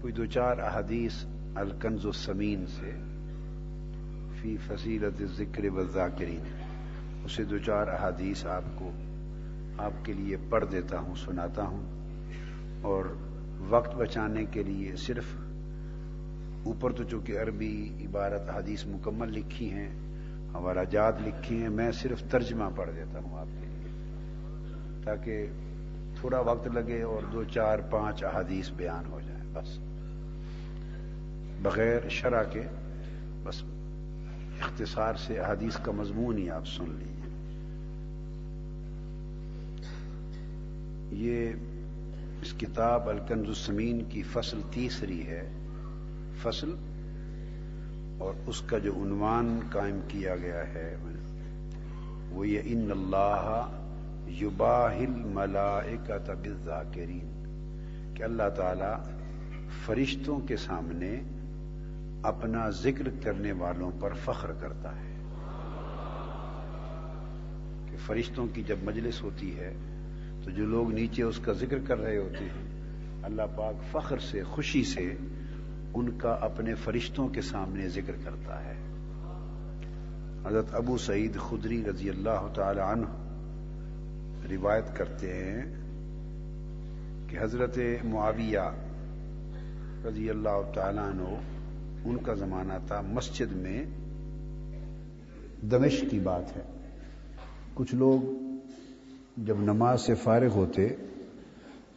کوئی دو چار احادیث الکنز السمین سے فی فصیلت ذکر و ذاکرین اسے دو چار احادیث آپ کو آپ کے لیے پڑھ دیتا ہوں، سناتا ہوں۔ اور وقت بچانے کے لیے صرف اوپر تو چونکہ عربی عبارت حدیث مکمل لکھی ہیں، ہمارا جات لکھی ہیں، میں صرف ترجمہ پڑھ دیتا ہوں آپ کے لیے۔ تاکہ تھوڑا وقت لگے اور دو چار پانچ احادیث بیان ہو جائیں، بس۔ بغیر شرح کے، بس اختصار سے احادیث کا مضمون ہی آپ سن لیجیے یہ اس کتاب الکنز السمین کی فصل تیسری ہے۔ فصل اور اس کا جو عنوان قائم کیا گیا ہے وہ یہ ان اللہ یباہل ملائکت بالذاکرین۔ کہ اللہ تعالی فرشتوں کے سامنے اپنا ذکر کرنے والوں پر فخر کرتا ہے کہ فرشتوں کی جب مجلس ہوتی ہے تو جو لوگ نیچے اس کا ذکر کر رہے ہوتے ہیں، اللہ پاک فخر سے، خوشی سے ان کا اپنے فرشتوں کے سامنے ذکر کرتا ہے۔ حضرت ابو سعید خدری رضی اللہ تعالی عنہ روایت کرتے ہیں کہ حضرت معاویہ رضی اللہ تعالیٰ عنہ ان کا زمانہ تھا۔ مسجد میں دمش کی بات ہے۔ کچھ لوگ جب نماز سے فارغ ہوتے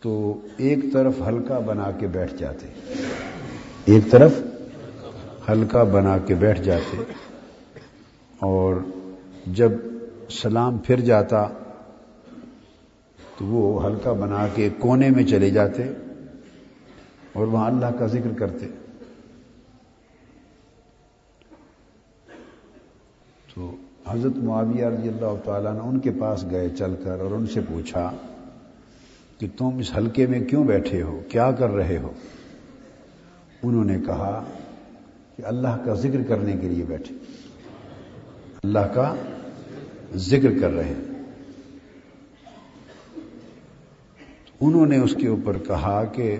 تو ایک طرف ہلکا بنا کے بیٹھ جاتے۔ ایک طرف ہلکا بنا کے بیٹھ جاتے۔ اور جب سلام پھر جاتا تو وہ ہلکا بنا کے کونے میں چلے جاتے اور وہاں اللہ کا ذکر کرتے۔ تو حضرت معاویہ رضی اللہ تعالیٰ نے ان کے پاس گئے چل کر اور ان سے پوچھا کہ تم اس حلقے میں کیوں بیٹھے ہو؟ کیا کر رہے ہو؟ انہوں نے کہا کہ اللہ کا ذکر کرنے کے لیے بیٹھے۔ اللہ کا ذکر کر رہے انہوں نے اس کے اوپر کہا کہ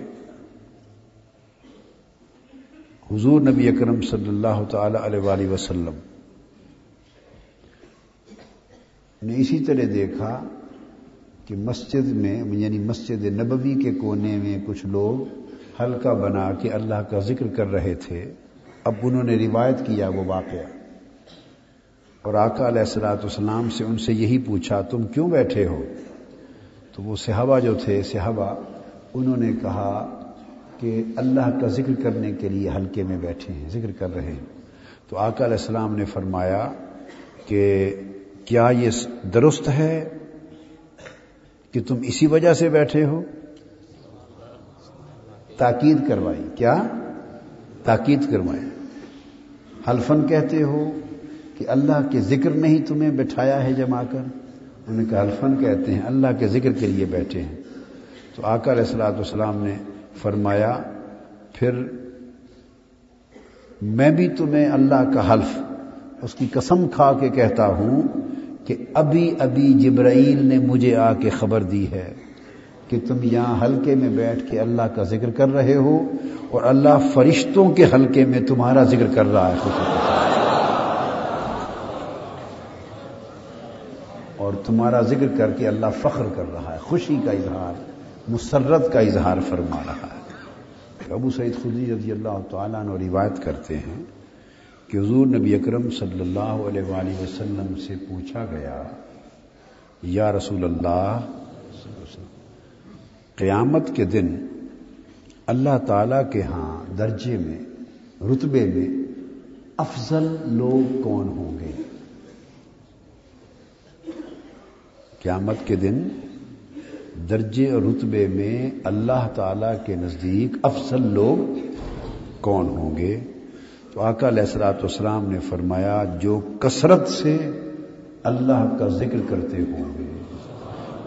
حضور نبی اکرم صلی اللہ تعالی علیہ وسلم نے اسی طرح دیکھا کہ مسجد میں یعنی مسجد نبوی کے کونے میں کچھ لوگ ہلکا بنا کے اللہ کا ذکر کر رہے تھے۔ اب انہوں نے روایت کیا وہ واقعہ۔ اور آقا علیہ السلاۃ اسلام سے ان سے یہی پوچھا، تم کیوں بیٹھے ہو؟ تو وہ صحابہ جو تھے، صحابہ، انہوں نے کہا کہ اللہ کا ذکر کرنے کے لیے ہلکے میں بیٹھے ہیں، ذکر کر رہے ہیں۔ تو آقا علیہ السلام نے فرمایا کہ کیا یہ درست ہے کہ تم اسی وجہ سے بیٹھے ہو؟ تاکید کروائی۔ کیا؟ تاکید کروائی۔ حلفن کہتے ہو کہ اللہ کے ذکر نہیں تمہیں بٹھایا ہے جما کر۔ انہوں نے کہا حلفن کہتے ہیں، اللہ کے ذکر کے لیے بیٹھے ہیں۔ تو آقا علیہ السلاۃ والسلام نے فرمایا، پھر میں بھی تمہیں اللہ کا حلف، اس کی قسم کھا کے کہتا ہوں کہ ابھی ابھی جبرائیل نے مجھے آ کے خبر دی ہے کہ تم یہاں حلقے میں بیٹھ کے اللہ کا ذکر کر رہے ہو اور اللہ فرشتوں کے حلقے میں تمہارا ذکر کر رہا ہے۔ خوشی اور تمہارا ذکر کر کے اللہ فخر کر رہا ہے، خوشی کا اظہار، مسرت کا اظہار فرما رہا ہے۔ ابو سعید خدی رضی اللہ تعالیٰ نے روایت کرتے ہیں کہ حضور نبی اکرم صلی اللہ علیہ وآلہ وسلم سے پوچھا گیا، یا رسول اللہ، قیامت کے دن اللہ تعالی کے ہاں درجے میں، رتبے میں افضل لوگ کون ہوں گے؟ قیامت کے دن درجے اور رتبے میں اللہ تعالی کے نزدیک افضل لوگ کون ہوں گے؟ تو آقا علیہ السلاۃ والسلام نے فرمایا، جو کثرت سے اللہ کا ذکر کرتے ہوں گے،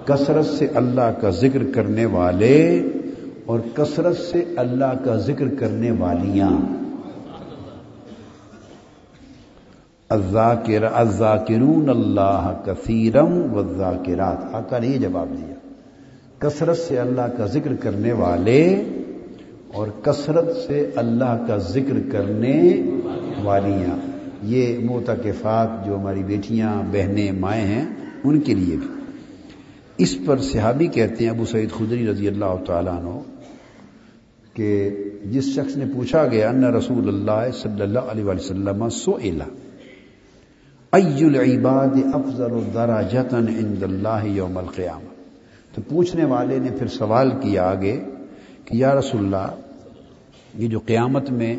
کثرت سے اللہ کا ذکر کرنے والے اور کثرت سے اللہ کا ذکر کرنے والیاں۔ الذاکرون اللہ کثیرم و آقا نے یہ جواب دیا، کثرت سے اللہ کا ذکر کرنے والے اور کثرت سے اللہ کا ذکر کرنے والیاں۔ یہ موتقفات جو ہماری بیٹیاں، بہنیں، مائیں ہیں، ان کے لیے بھی۔ اس پر صحابی کہتے ہیں، ابو سعید خدری رضی اللہ تعالیٰ عنہ، کہ جس شخص نے پوچھا گیا، ان رسول اللہ صلی اللہ علیہ وسلم سو العباد افضل دراجتن عند اللہ یوم القیامہ؟ تو پوچھنے والے نے پھر سوال کیا آگے کہ یا رسول اللہ یہ جو قیامت میں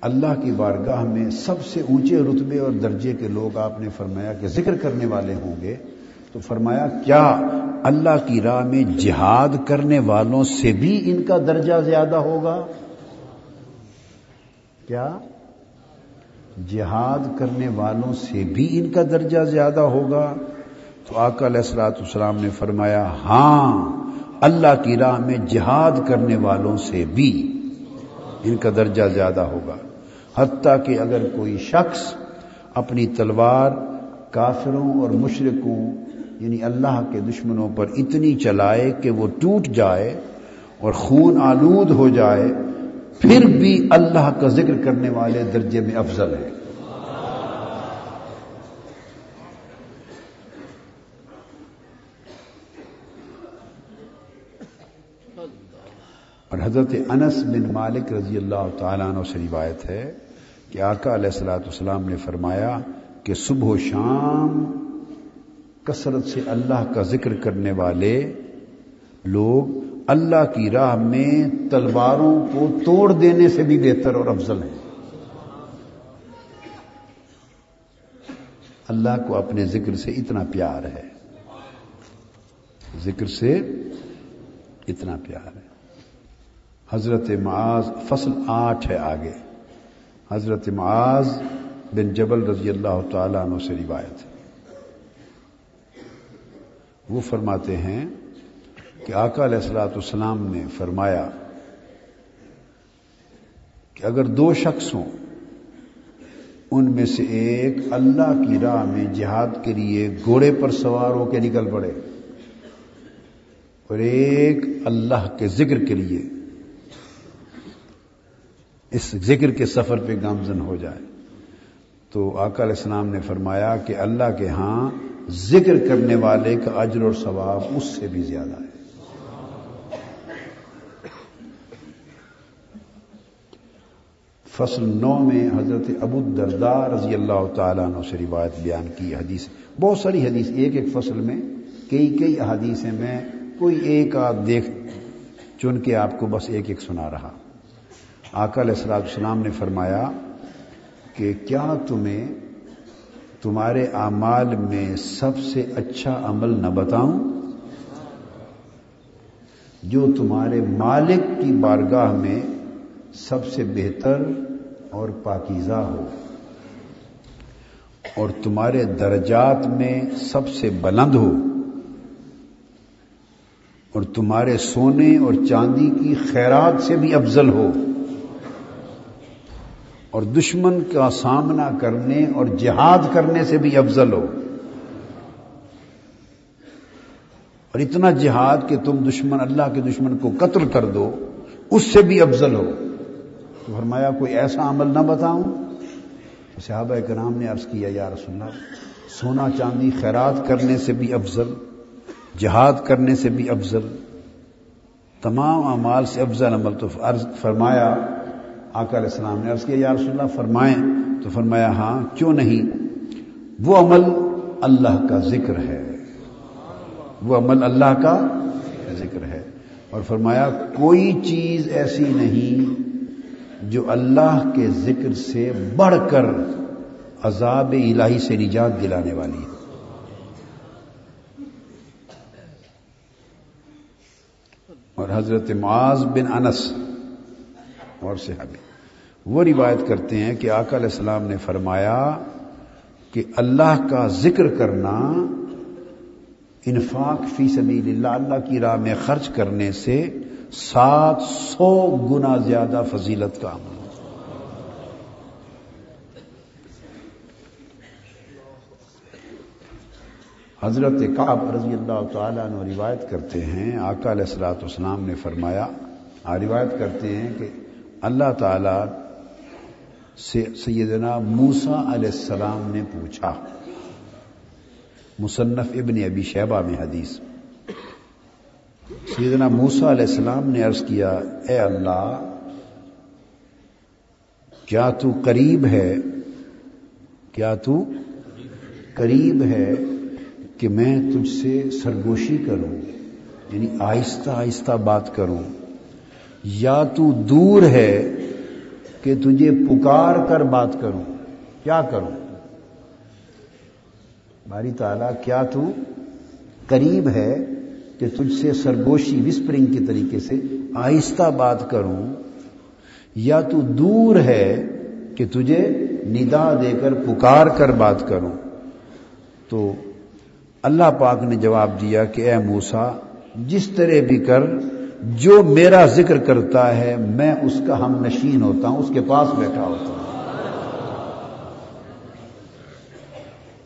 اللہ کی بارگاہ میں سب سے اونچے رتبے اور درجے کے لوگ آپ نے فرمایا کہ ذکر کرنے والے ہوں گے، تو فرمایا کیا اللہ کی راہ میں جہاد کرنے والوں سے بھی ان کا درجہ زیادہ ہوگا؟ کیا؟ جہاد کرنے والوں سے بھی ان کا درجہ زیادہ ہوگا؟ تو آقا علیہ السلاۃ السلام نے فرمایا ہاں اللہ کی راہ میں جہاد کرنے والوں سے بھی ان کا درجہ زیادہ ہوگا۔ حتیٰ کہ اگر کوئی شخص اپنی تلوار کافروں اور مشرقوں یعنی اللہ کے دشمنوں پر اتنی چلائے کہ وہ ٹوٹ جائے اور خون آلود ہو جائے، پھر بھی اللہ کا ذکر کرنے والے درجے میں افضل ہے۔ حضرت انس بن مالک رضی اللہ تعالیٰ عنہ سے روایت ہے کہ آقا علیہ السلاۃ والسلام نے فرمایا کہ صبح و شام کثرت سے اللہ کا ذکر کرنے والے لوگ اللہ کی راہ میں تلواروں کو توڑ دینے سے بھی بہتر اور افضل ہیں۔ اللہ کو اپنے ذکر سے اتنا پیار ہے۔ ذکر سے اتنا پیار ہے۔ حضرت معاذ، فصل آٹھ ہے آگے۔ حضرت معاذ بن جبل رضی اللہ تعالیٰ عنہ سے روایت ہے۔ وہ فرماتے ہیں کہ آقا علیہ السلاۃ السلام نے فرمایا کہ اگر دو شخص ہوں، ان میں سے ایک اللہ کی راہ میں جہاد کے لیے گھوڑے پر سوار ہو کے نکل پڑے اور ایک اللہ کے ذکر کے لیے اس ذکر کے سفر پہ گامزن ہو جائے۔ تو آقا علیہ السلام نے فرمایا کہ اللہ کے ہاں ذکر کرنے والے کا اجر اور ثواب اس سے بھی زیادہ ہے۔ فصل نو میں حضرت ابو دردار رضی اللہ تعالیٰ عنہ سے روایت بیان کی حدیث۔ بہت ساری حدیث، ایک ایک فصل میں کئی کئی احادیث ہیں میں کوئی ایک آدھ دیکھ چن کے آپ کو بس ایک ایک سنا رہا۔ آقا علیہ السلام السلام نے فرمایا کہ کیا تمہیں تمہارے اعمال میں سب سے اچھا عمل نہ بتاؤں؟ جو تمہارے مالک کی بارگاہ میں سب سے بہتر اور پاکیزہ ہو، اور تمہارے درجات میں سب سے بلند ہو، اور تمہارے سونے اور چاندی کی خیرات سے بھی افضل ہو۔ اور دشمن کا سامنا کرنے اور جہاد کرنے سے بھی افضل ہو۔ اور اتنا جہاد کہ تم دشمن، اللہ کے دشمن کو قتل کر دو، اس سے بھی افضل ہو۔ تو فرمایا، کوئی ایسا عمل نہ بتاؤں۔ صحابہ کرام نے عرض کیا، یا رسول اللہ، سونا چاندی خیرات کرنے سے بھی افضل، جہاد کرنے سے بھی افضل، تمام اعمال سے افضل۔ عمل تو فرمایا آقا علیہ السلام نے عرض کیا، یا رسول اللہ، فرمائیں۔ تو فرمایا ہاں کیوں نہیں؟ وہ عمل اللہ کا ذکر ہے۔ وہ عمل اللہ کا ذکر ہے۔ اور فرمایا، کوئی چیز ایسی نہیں جو اللہ کے ذکر سے بڑھ کر عذاب الہی سے نجات دلانے والی ہے۔ اور حضرت معاذ بن انس اور صحابی۔ وہ روایت کرتے ہیں کہ آقا علیہ السلام نے فرمایا کہ اللہ کا ذکر کرنا انفاق فی سبیل اللہ اللہ کی راہ میں خرچ کرنے سے سات سو گنا زیادہ فضیلت کا عمل۔ حضرت کعب رضی اللہ تعالیٰ نے روایت کرتے ہیں، آقا علیہ السلاۃ اسلام نے فرمایا روایت کرتے ہیں کہ اللہ تعالی سے سیدنا موسا علیہ السلام نے پوچھا۔ مصنف ابن ابی شیبہ میں حدیث۔ سیدنا موسا علیہ السلام نے عرض کیا، اے اللہ، کیا تو قریب ہے، کیا تو قریب ہے کہ میں تجھ سے سرگوشی کروں یعنی آہستہ آہستہ بات کروں؟ یا تو دور ہے کہ تجھے پکار کر بات کروں، کیا کروں؟ باری تعالیٰ، کیا تو قریب ہے کہ تجھ سے سرگوشی وسپرنگ کے طریقے سے آہستہ بات کروں؟ یا تو دور ہے کہ تجھے ندا دے کر پکار کر بات کروں؟ تو اللہ پاک نے جواب دیا کہ اے موسا جس طرح بھی کر جو میرا ذکر کرتا ہے، میں اس کا ہم نشین ہوتا ہوں، اس کے پاس بیٹھا ہوتا ہوں۔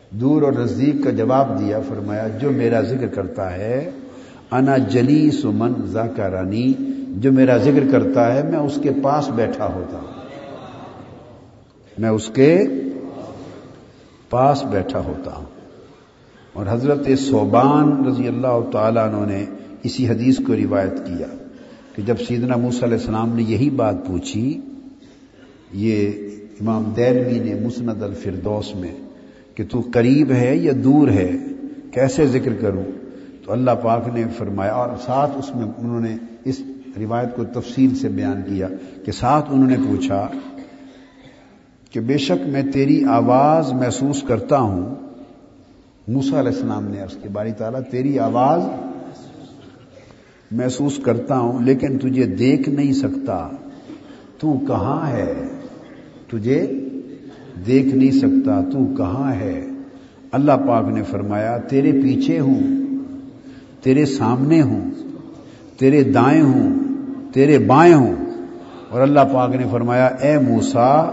دور اور نزدیک کا جواب دیا، فرمایا، جو میرا ذکر کرتا ہے، انا جلی سمن زاکارانی جو میرا ذکر کرتا ہے، میں اس کے پاس بیٹھا ہوتا ہوں۔ میں اس کے پاس بیٹھا ہوتا ہوں۔ اور حضرت صوبان رضی اللہ تعالیٰ عنہ نے اسی حدیث کو روایت کیا کہ جب سیدنا موسیٰ علیہ السلام نے یہی بات پوچھی، یہ امام دہلوی نے مسند الفردوس میں کہ تو قریب ہے یا دور ہے، کیسے ذکر کروں؟ تو اللہ پاک نے فرمایا، اور ساتھ اس میں انہوں نے اس روایت کو تفصیل سے بیان کیا کہ ساتھ انہوں نے پوچھا کہ بے شک میں تیری آواز محسوس کرتا ہوں موسا علیہ السلام نے اس کی باری تعالیٰ تیری آواز محسوس کرتا ہوں، لیکن تجھے دیکھ نہیں سکتا۔ تو کہاں ہے؟ تجھے دیکھ نہیں سکتا۔ تو کہاں ہے؟ اللہ پاک نے فرمایا، تیرے پیچھے ہوں، تیرے سامنے ہوں، تیرے دائیں ہوں، تیرے بائیں ہوں۔ اور اللہ پاک نے فرمایا، اے موسا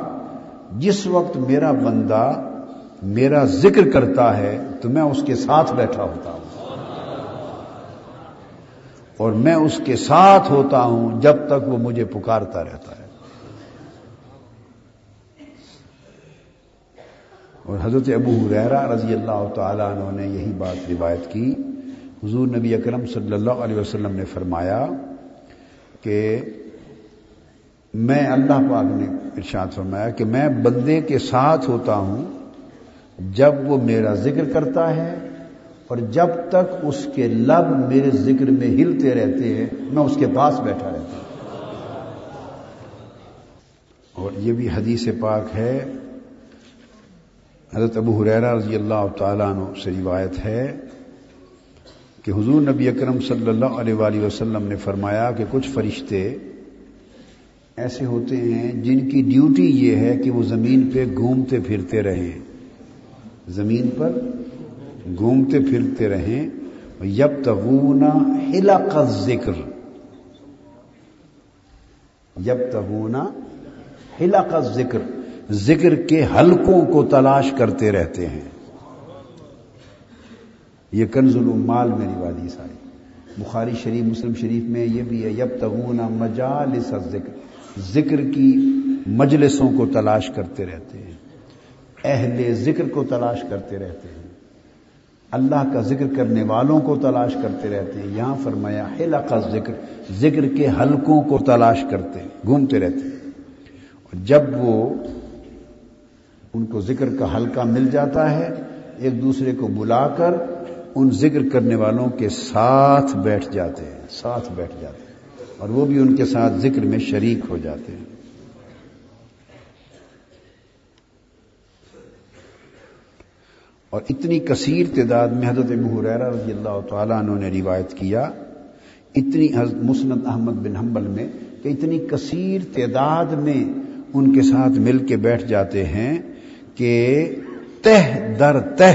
جس وقت میرا بندہ میرا ذکر کرتا ہے، تو میں اس کے ساتھ بیٹھا ہوتا ہوں۔ اور میں اس کے ساتھ ہوتا ہوں جب تک وہ مجھے پکارتا رہتا ہے۔ اور حضرت ابو حریرا رضی اللہ تعالیٰ عنہ نے یہی بات روایت کی۔ حضور نبی اکرم صلی اللہ علیہ وسلم نے فرمایا کہ میں اللہ پاک نے ارشاد فرمایا کہ میں بندے کے ساتھ ہوتا ہوں جب وہ میرا ذکر کرتا ہے اور جب تک اس کے لب میرے ذکر میں ہلتے رہتے ہیں، میں اس کے پاس بیٹھا رہتا ہوں۔ اور یہ بھی حدیث پاک ہے۔ حضرت ابو حریرا رضی اللہ تعالیٰ عنہ سے روایت ہے کہ حضور نبی اکرم صلی اللہ علیہ وآلہ وسلم نے فرمایا کہ کچھ فرشتے ایسے ہوتے ہیں جن کی ڈیوٹی یہ ہے کہ وہ زمین پہ گھومتے پھرتے رہیں۔ زمین پر گھومتے پھرتے رہیں۔ یب تغونا ہلا کا ذکر یب تغونا ہلا کا ذکر ذکر کے حلقوں کو تلاش کرتے رہتے ہیں۔ یہ کنز العمال میری وادی ساری۔ بخاری شریف، مسلم شریف میں یہ بھی ہے۔ یب تغونا مجالس ذکر ذکر کی مجلسوں کو تلاش کرتے رہتے ہیں۔ اہل ذکر کو تلاش کرتے رہتے ہیں۔ اللہ کا ذکر کرنے والوں کو تلاش کرتے رہتے ہیں۔ یہاں فرمایا، حلقہ ذکر ذکر کے حلقوں کو تلاش کرتے گھومتے رہتے ہیں۔ اور جب وہ ان کو ذکر کا حلقہ مل جاتا ہے، ایک دوسرے کو بلا کر ان ذکر کرنے والوں کے ساتھ بیٹھ جاتے ہیں، ساتھ بیٹھ جاتے ہیں۔ اور وہ بھی ان کے ساتھ ذکر میں شریک ہو جاتے ہیں۔ اور اتنی کثیر تعداد میں حضرت حریرہ رضی اللہ تعالیٰ عنہ نے روایت کیا، اتنی مسند احمد بن حنبل میں کہ اتنی کثیر تعداد میں ان کے ساتھ مل کے بیٹھ جاتے ہیں کہ تہ در تہ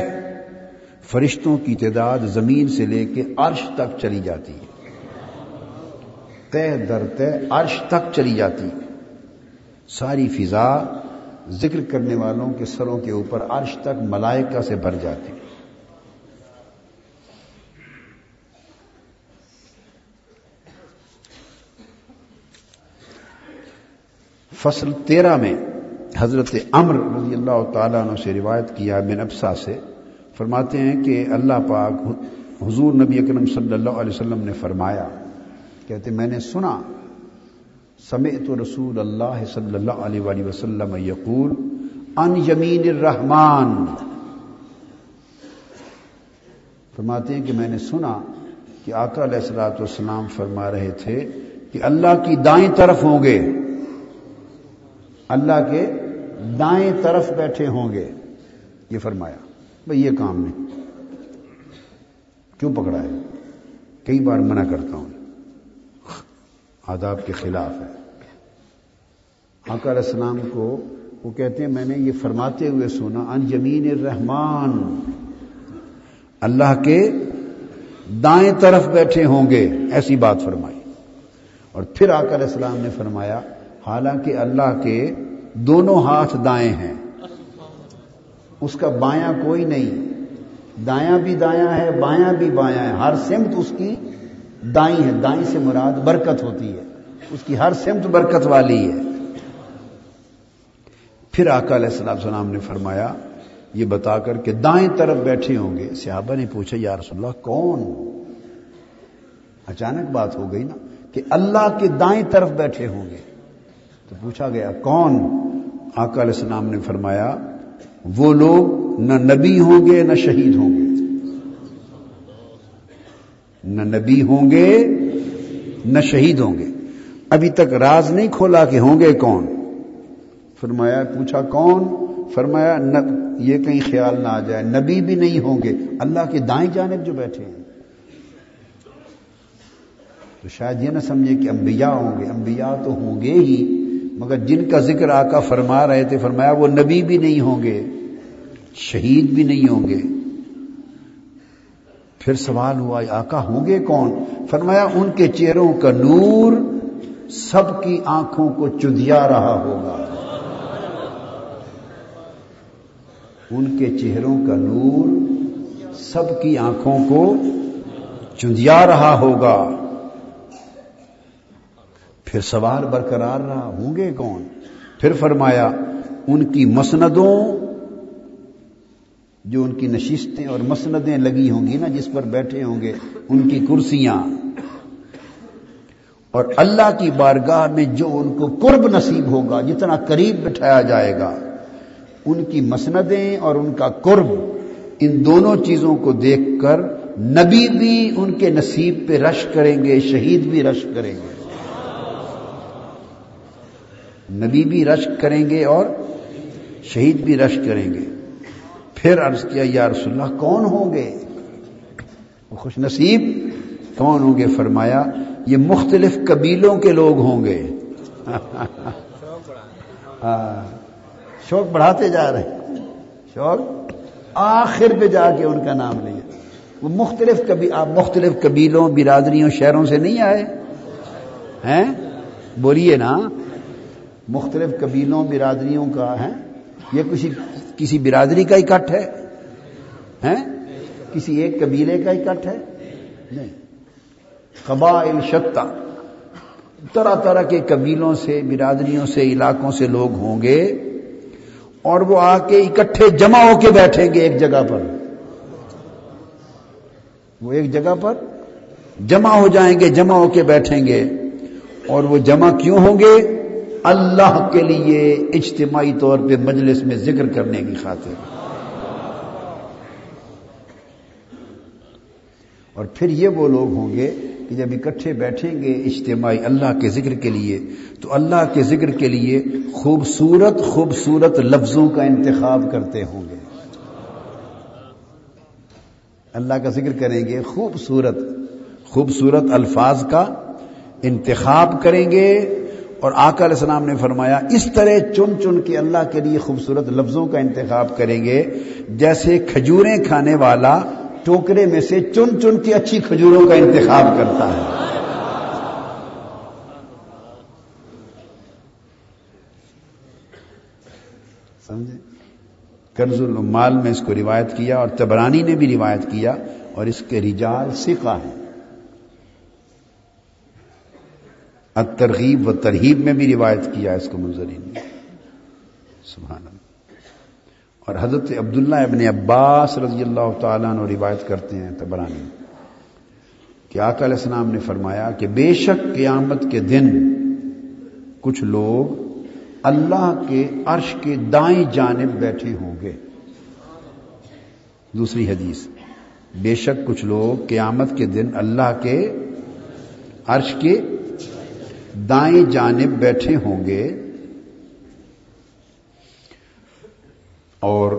فرشتوں کی تعداد زمین سے لے کے عرش تک چلی جاتی ہے۔ تہ در تہ عرش تک چلی جاتی ہے۔ ساری فضا ذکر کرنے والوں کے سروں کے اوپر عرش تک ملائکہ سے بھر جاتی فصل تیرہ میں حضرت امر رضی اللہ تعالیٰ عنہ سے روایت کیا بن ابسا سے۔ فرماتے ہیں کہ اللہ پاک حضور نبی اکرم صلی اللہ علیہ وسلم نے فرمایا، کہتے میں نے سنا سمعت رسول اللہ صلی اللہ علیہ وآلہ وسلم یقول ان یمین الرحمان فرماتے ہیں کہ میں نے سنا کہ آقا علیہ السلاۃ والسلام فرما رہے تھے کہ اللہ کی دائیں طرف ہوں گے۔ اللہ کے دائیں طرف بیٹھے ہوں گے۔ یہ فرمایا بھئی یہ کام نہیں، کیوں پکڑا ہے؟ کئی بار منع کرتا ہوں۔ آداب کے خلاف ہے۔ آقا علیہ السلام کو وہ کہتے ہیں، میں نے یہ فرماتے ہوئے سنا ان جمین الرحمان اللہ کے دائیں طرف بیٹھے ہوں گے، ایسی بات فرمائی۔ اور پھر آقا علیہ السلام نے فرمایا، حالانکہ اللہ کے دونوں ہاتھ دائیں ہیں، اس کا بایاں کوئی نہیں۔ دایاں بھی دایاں ہے بایاں بھی بایاں ہے ہر سمت اس کی دائیں ہے دائیں سے مراد برکت ہوتی ہے۔ اس کی ہر سمت برکت والی ہے۔ پھر آقا علیہ السلام سلام نے فرمایا، یہ بتا کر کہ دائیں طرف بیٹھے ہوں گے۔ صحابہ نے پوچھا، یا رسول اللہ، کون؟ اچانک بات ہو گئی نا کہ اللہ کے دائیں طرف بیٹھے ہوں گے۔ تو پوچھا گیا، کون؟ آقا علیہ السلام نے فرمایا، وہ لوگ نہ نبی ہوں گے، نہ شہید ہوں گے۔ نہ نبی ہوں گے، نہ شہید ہوں گے۔ ابھی تک راز نہیں کھولا کہ ہوں گے کون۔ فرمایا، پوچھا کون؟ فرمایا یہ کہیں خیال نہ آ جائے۔ نبی بھی نہیں ہوں گے۔ اللہ کے دائیں جانب جو بیٹھے ہیں۔ تو شاید یہ نہ سمجھے کہ انبیاء ہوں گے۔ انبیاء تو ہوں گے ہی، مگر جن کا ذکر آقا فرما رہے تھے، فرمایا، وہ نبی بھی نہیں ہوں گے، شہید بھی نہیں ہوں گے۔ پھر سوال ہوا آقا ہوں گے کون؟ فرمایا، ان کے چہروں کا نور سب کی آنکھوں کو چدیا رہا ہوگا۔ ان کے چہروں کا نور سب کی آنکھوں کو چندیا رہا ہوگا۔ پھر سوال برقرار رہا، ہوں گے کون؟ پھر فرمایا، ان کی مسندوں جو ان کی نشستیں اور مسندیں لگی ہوں گی نا، جس پر بیٹھے ہوں گے، ان کی کرسیاں۔ اور اللہ کی بارگاہ میں جو ان کو قرب نصیب ہوگا، جتنا قریب بٹھایا جائے گا، ان کی مسندیں اور ان کا قرب ان دونوں چیزوں کو دیکھ کر نبی بھی ان کے نصیب پہ رش کریں گے، شہید بھی رش کریں گے۔ نبی بھی رش کریں گے اور شہید بھی رش کریں گے۔ پھر عرض کیا، یا رسول اللہ، کون ہوں گے؟ وہ خوش نصیب کون ہوں گے؟ فرمایا، یہ مختلف قبیلوں کے لوگ ہوں گے۔ ہاں، شوق بڑھاتے جا رہے ہیں۔ شوق آخر پہ جا کے ان کا نام لیا وہ مختلف کبھی آپ مختلف قبیلوں، برادریوں، شہروں سے نہیں آئے۔ ہیں؟ بولیے نا، مختلف قبیلوں، برادریوں کا ہے یہ کسی کسی برادری کا اکٹھ ہے؟ کسی ایک قبیلے کا اکٹھ ہے؟ نہیں۔ قبائل شتا طرح طرح کے قبیلوں سے، برادریوں سے، علاقوں سے لوگ ہوں گے اور وہ آ کے اکٹھے جمع ہو کے بیٹھیں گے ایک جگہ پر۔ وہ ایک جگہ پر جمع ہو جائیں گے، جمع ہو کے بیٹھیں گے اور وہ جمع کیوں ہوں گے؟ اللہ کے لیے اجتماعی طور پہ مجلس میں ذکر کرنے کی خاطر۔ اور پھر یہ وہ لوگ ہوں گے کہ جب اکٹھے بیٹھیں گے اجتماعی اللہ کے ذکر کے لیے، تو اللہ کے ذکر کے لیے خوبصورت خوبصورت لفظوں کا انتخاب کرتے ہوں گے۔ اللہ کا ذکر کریں گے خوبصورت خوبصورت الفاظ کا انتخاب کریں گے۔ اور آقا علیہ السلام نے فرمایا، اس طرح چن چن کے اللہ کے لیے خوبصورت لفظوں کا انتخاب کریں گے، جیسے کھجوریں کھانے والا ٹوکرے میں سے چن چن کے اچھی کھجوروں کا انتخاب کرتا ہے۔ سمجھے؟ قرض المال میں اس کو روایت کیا اور تبرانی نے بھی روایت کیا اور اس کے رجال سکھا ہیں۔ ترغیب و ترہیب میں بھی روایت کیا اس کو منظرین نے۔ سبحان اللہ۔ اور حضرت عبداللہ ابن عباس رضی اللہ تعالیٰ عنہ روایت کرتے ہیں تبرانی۔ کہ آقا علیہ السلام نے فرمایا کہ بے شک قیامت کے دن کچھ لوگ اللہ کے عرش کے دائیں جانب بیٹھے ہوں گے۔ دوسری حدیث۔ بے شک کچھ لوگ قیامت کے دن اللہ کے عرش کے دائیں جانب بیٹھے ہوں گے اور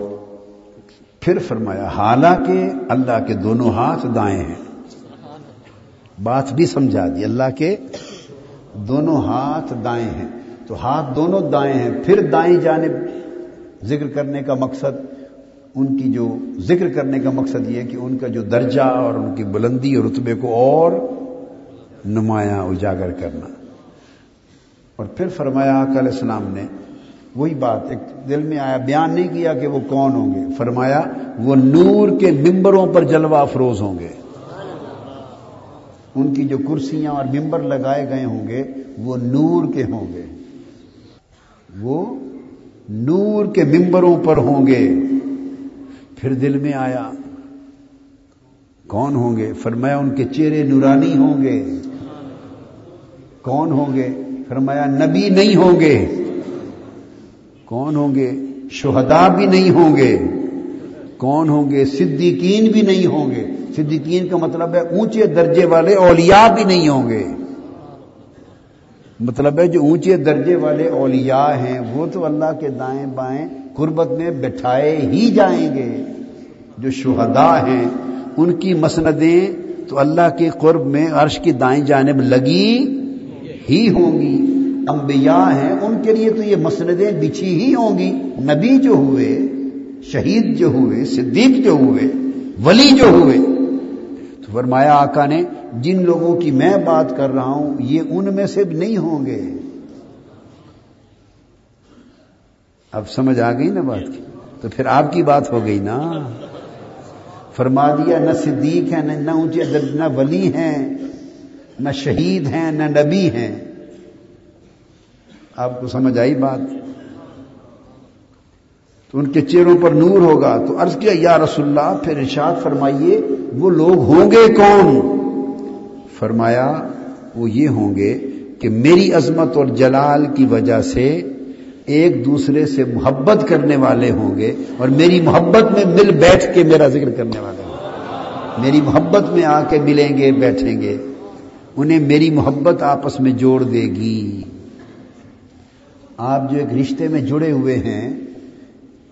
پھر فرمایا، حالانکہ اللہ کے دونوں ہاتھ دائیں ہیں۔ بات بھی سمجھا دی، اللہ کے دونوں ہاتھ دائیں ہیں۔ تو ہاتھ دونوں دائیں ہیں، پھر دائیں جانب ذکر کرنے کا مقصد، ان کی جو ذکر کرنے کا مقصد یہ کہ ان کا جو درجہ اور ان کی بلندی اور رتبے کو اور نمایاں اجاگر کرنا۔ اور پھر فرمایا آقا علیہ السلام نے، وہی بات، ایک دل میں آیا، بیان نہیں کیا کہ وہ کون ہوں گے۔ فرمایا، وہ نور کے ممبروں پر جلوہ افروز ہوں گے۔ ان کی جو کرسیاں اور ممبر لگائے گئے ہوں گے، وہ نور کے ہوں گے۔ وہ نور کے ممبروں پر ہوں گے۔ پھر دل میں آیا، کون ہوں گے؟ فرمایا، ان کے چہرے نورانی ہوں گے۔ کون ہوں گے؟ فرمایا، نبی نہیں ہوں گے۔ کون ہوں گے؟ شہداء بھی نہیں ہوں گے۔ کون ہوں گے؟ صدیقین بھی نہیں ہوں گے۔ صدیقین کا مطلب ہے اونچے درجے والے اولیاء بھی نہیں ہوں گے۔ مطلب ہے جو اونچے درجے والے اولیاء ہیں، وہ تو اللہ کے دائیں بائیں قربت میں بٹھائے ہی جائیں گے۔ جو شہداء ہیں، ان کی مسندیں تو اللہ کے قرب میں عرش کی دائیں جانب لگی۔ ہی ہوں گی۔ انبیاء ہیں، ان کے لیے تو یہ مسندیں بچھی ہی ہوں گی۔ نبی جو ہوئے، شہید جو ہوئے، صدیق جو ہوئے، ولی جو ہوئے۔ تو فرمایا آقا نے، جن لوگوں کی میں بات کر رہا ہوں، یہ ان میں سے نہیں ہوں گے۔ اب سمجھ آ گئی نا بات؟ کی تو پھر آپ کی بات ہو گئی نا۔ فرما دیا، نہ صدیق ہے نہ اونچے نہ ولی ہیں۔ نہ شہید ہیں، نہ نبی ہیں۔ آپ کو سمجھ آئی بات؟ تو ان کے چہروں پر نور ہوگا۔ تو عرض کیا، یا رسول اللہ پھر ارشاد فرمائیے، وہ لوگ ہوں گے کون؟ فرمایا، وہ یہ ہوں گے کہ میری عظمت اور جلال کی وجہ سے ایک دوسرے سے محبت کرنے والے ہوں گے اور میری محبت میں مل بیٹھ کے میرا ذکر کرنے والے ہوں گے۔ میری محبت میں آ کے ملیں گے، بیٹھیں گے۔ انہیں میری محبت آپس میں جوڑ دے گی۔ آپ جو ایک رشتے میں جڑے ہوئے ہیں،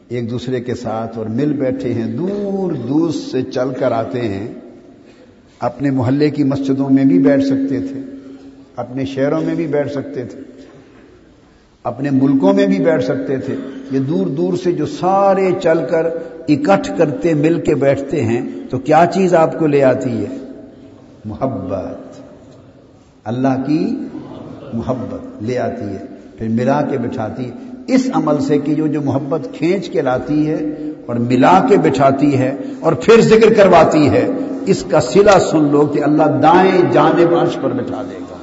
ایک دوسرے کے ساتھ اور مل بیٹھے ہیں، دور دور سے چل کر آتے ہیں، اپنے محلے کی مسجدوں میں بھی بیٹھ سکتے تھے، اپنے شہروں میں بھی بیٹھ سکتے تھے، اپنے ملکوں میں بھی بیٹھ سکتے تھے۔ یہ دور دور سے جو سارے چل کر اکٹھ کرتے مل کے بیٹھتے ہیں، تو کیا چیز آپ کو لے آتی ہے؟ محبت۔ اللہ کی محبت لے آتی ہے، پھر ملا کے بٹھاتی ہے۔ اس عمل سے کہ جو جو محبت کھینچ کے لاتی ہے اور ملا کے بٹھاتی ہے اور پھر ذکر کرواتی ہے، اس کا سلا سن لو کہ اللہ دائیں جانب عرش پر بٹھا دے گا۔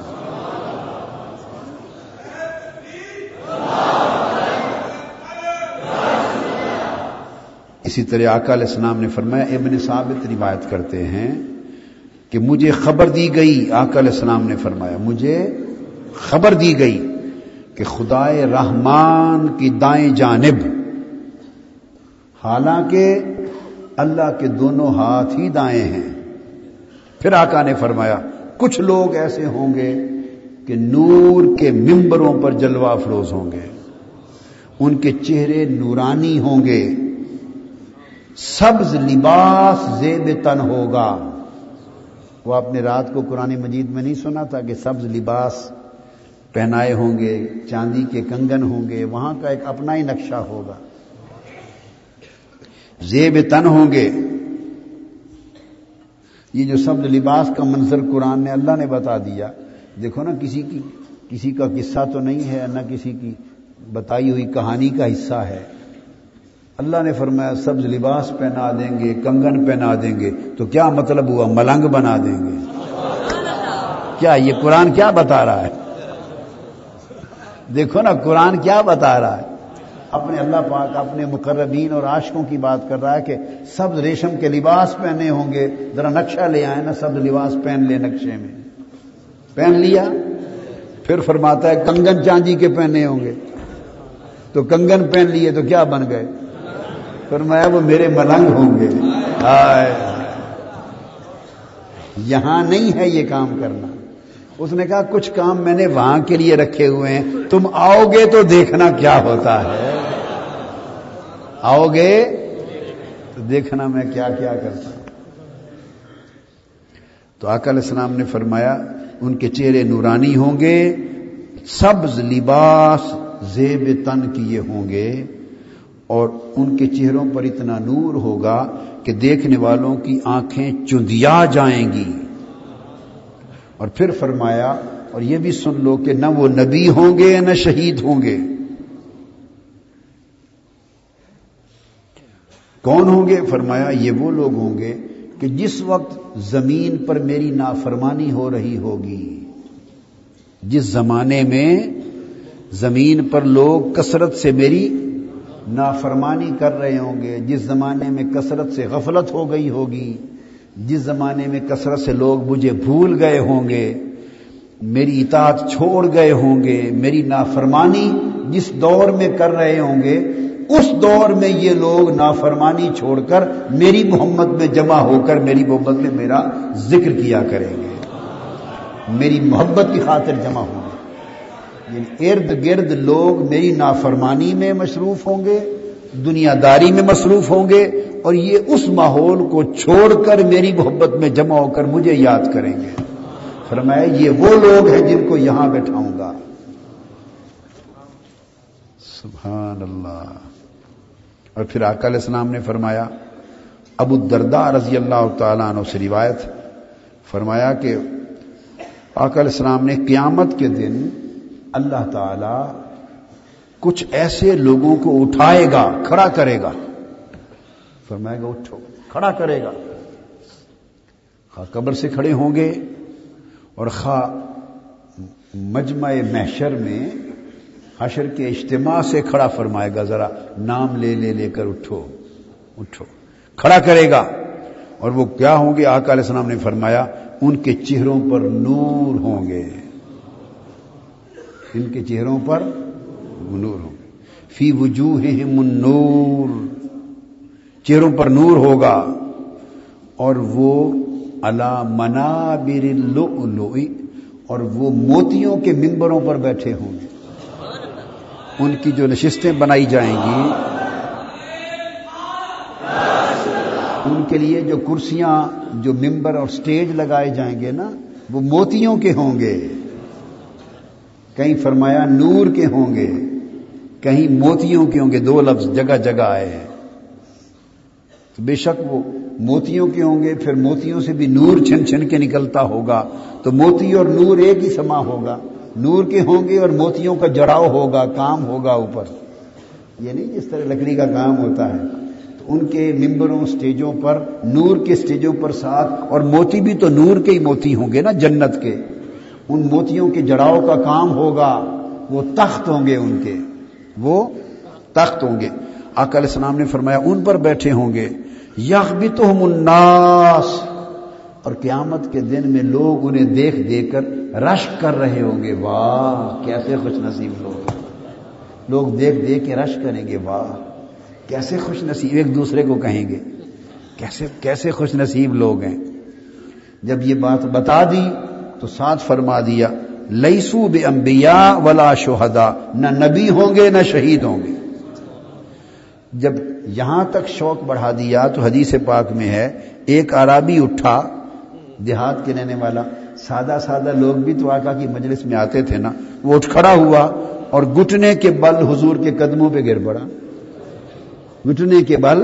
اسی طرح آقا علیہ السلام نے فرمایا ابن ثابت روایت کرتے ہیں کہ مجھے خبر دی گئی، آقا علیہ السلام نے فرمایا، مجھے خبر دی گئی کہ خدائے رحمان کی دائیں جانب، حالانکہ اللہ کے دونوں ہاتھ ہی دائیں ہیں۔ پھر آقا نے فرمایا، کچھ لوگ ایسے ہوں گے کہ نور کے ممبروں پر جلوہ افروز ہوں گے، ان کے چہرے نورانی ہوں گے، سبز لباس زیب تن ہوگا۔ وہ آپ نے رات کو قرآن مجید میں نہیں سنا تھا کہ سبز لباس پہنائے ہوں گے، چاندی کے کنگن ہوں گے، وہاں کا ایک اپنا ہی نقشہ ہوگا۔ زیب تن ہوں گے۔ یہ جو سبز لباس کا منظر قرآن نے اللہ نے بتا دیا، دیکھو نا، کسی کی، کسی کا قصہ تو نہیں ہے، نہ کسی کی بتائی ہوئی کہانی کا حصہ ہے۔ اللہ نے فرمایا، سبز لباس پہنا دیں گے، کنگن پہنا دیں گے، تو کیا مطلب ہوا؟ ملنگ بنا دیں گے۔ کیا یہ قرآن کیا بتا رہا ہے؟ دیکھو نا، قرآن کیا بتا رہا ہے؟ اپنے اللہ پاک، اپنے مقربین اور عاشقوں کی بات کر رہا ہے کہ سب ریشم کے لباس پہنے ہوں گے۔ ذرا نقشہ لے آئے نا سب لباس پہن لے نقشے میں۔ پہن لیا؟ پھر فرماتا ہے، کنگن چاندی کے پہنے ہوں گے۔ تو کنگن پہن لیے تو کیا بن گئے؟ فرمایا وہ میرے ملنگ ہوں گے۔ یہاں نہیں ہے یہ کام کرنا۔ اس نے کہا، کچھ کام میں نے وہاں کے لیے رکھے ہوئے ہیں۔ تم آؤ گے تو دیکھنا کیا ہوتا ہے۔ آؤ گے تو دیکھنا میں کیا کیا کرتا ہوں۔ تو علیہ السلام نے فرمایا، ان کے چہرے نورانی ہوں گے، سبز لباس زیب تن کیے ہوں گے۔ اور ان کے چہروں پر اتنا نور ہوگا کہ دیکھنے والوں کی آنکھیں چندیا جائیں گی۔ اور پھر فرمایا، اور یہ بھی سن لو کہ نہ وہ نبی ہوں گے، نہ شہید ہوں گے۔ کون ہوں گے؟ فرمایا، یہ وہ لوگ ہوں گے کہ جس وقت زمین پر میری نافرمانی ہو رہی ہوگی، جس زمانے میں زمین پر لوگ کثرت سے میری نافرمانی کر رہے ہوں گے، جس زمانے میں کثرت سے غفلت ہو گئی ہوگی، جس زمانے میں کثرت سے لوگ مجھے بھول گئے ہوں گے، میری اطاعت چھوڑ گئے ہوں گے، میری نافرمانی جس دور میں کر رہے ہوں گے، اس دور میں یہ لوگ نافرمانی چھوڑ کر میری محمد میں جمع ہو کر میری محمد میں میرا ذکر کیا کریں گے۔ میری محبت کی خاطر جمع ہوں۔ گے یعنی ارد گرد لوگ میری نافرمانی میں مصروف ہوں گے دنیا داری میں مصروف ہوں گے اور یہ اس ماحول کو چھوڑ کر میری محبت میں جمع ہو کر مجھے یاد کریں گے۔ فرمایا یہ وہ لوگ ہیں جن کو یہاں بیٹھاؤں گا۔ سبحان اللہ۔ اور پھر آقا علیہ السلام نے فرمایا، ابو الدرداء رضی اللہ تعالیٰ عنہ سے روایت، فرمایا کہ آقا علیہ السلام نے قیامت کے دن اللہ تعالی کچھ ایسے لوگوں کو اٹھائے گا، کھڑا کرے گا۔ فرمائے گا، اٹھو، کھڑا کرے گا۔ خواہ قبر سے کھڑے ہوں گے اور خواہ مجمع محشر میں حشر کے اجتماع سے کھڑا فرمائے گا، ذرا نام لے لے لے کر اٹھو اٹھو، کھڑا کرے گا۔ اور وہ کیا ہوں گے؟ آقا علیہ السلام نے فرمایا، ان کے چہروں پر نور ہوں گے۔ ان کے چہروں پر نور ہوں گے۔ فی وجوہ نور چہروں پر نور ہوگا۔ اور وہ اللہ منابر اور وہ موتیوں کے ممبروں پر بیٹھے ہوں گے۔ ان کی جو نشستیں بنائی جائیں گی، ان کے لیے جو کرسیاں، جو ممبر اور سٹیج لگائے جائیں گے نا، وہ موتیوں کے ہوں گے۔ کہیں فرمایا نور کے ہوں گے، کہیں موتیوں کے ہوں گے، دو لفظ جگہ جگہ آئے ہیں۔ تو بے شک وہ موتیوں کے ہوں گے، پھر موتیوں سے بھی نور چھن چھن کے نکلتا ہوگا۔ تو موتی اور نور ایک ہی سما ہوگا۔ نور کے ہوں گے اور موتیوں کا جڑاؤ ہوگا، کام ہوگا اوپر۔ یہ نہیں جس طرح لکڑی کا کام ہوتا ہے۔ تو ان کے ممبروں سٹیجوں پر نور کے سٹیجوں پر ساتھ، اور موتی بھی تو نور کے ہی موتی ہوں گے نا، جنت کے۔ ان موتیوں کے جڑاؤ کا کام ہوگا، وہ تخت ہوں گے ان کے۔ وہ تخت ہوں گے۔ علیہ السلام نے فرمایا، ان پر بیٹھے ہوں گے۔ یخ بھی تو الناس۔ اور قیامت کے دن میں لوگ انہیں دیکھ دیکھ کر رش کر رہے ہوں گے۔ واہ، کیسے خوش نصیب لوگ۔ لوگ دیکھ دیکھ کے رش کریں گے۔ واہ، کیسے خوش نصیب، ایک دوسرے کو کہیں گے۔ کیسے کیسے خوش نصیب لوگ ہیں۔ جب یہ بات بتا دی تو ساتھ فرما دیا لئیسو بے امبیا ولا شہدا نہ نبی ہوں گے، نہ شہید ہوں گے۔ جب یہاں تک شوق بڑھا دیا تو حدیث پاک میں ہے، ایک عرابی اٹھا، دیہات کے رہنے والا، سادہ سادہ لوگ بھی تو آقا کی مجلس میں آتے تھے نا، وہ اٹھ کھڑا ہوا اور گٹنے کے بل حضور کے قدموں پہ گر پڑا۔ گٹنے کے بل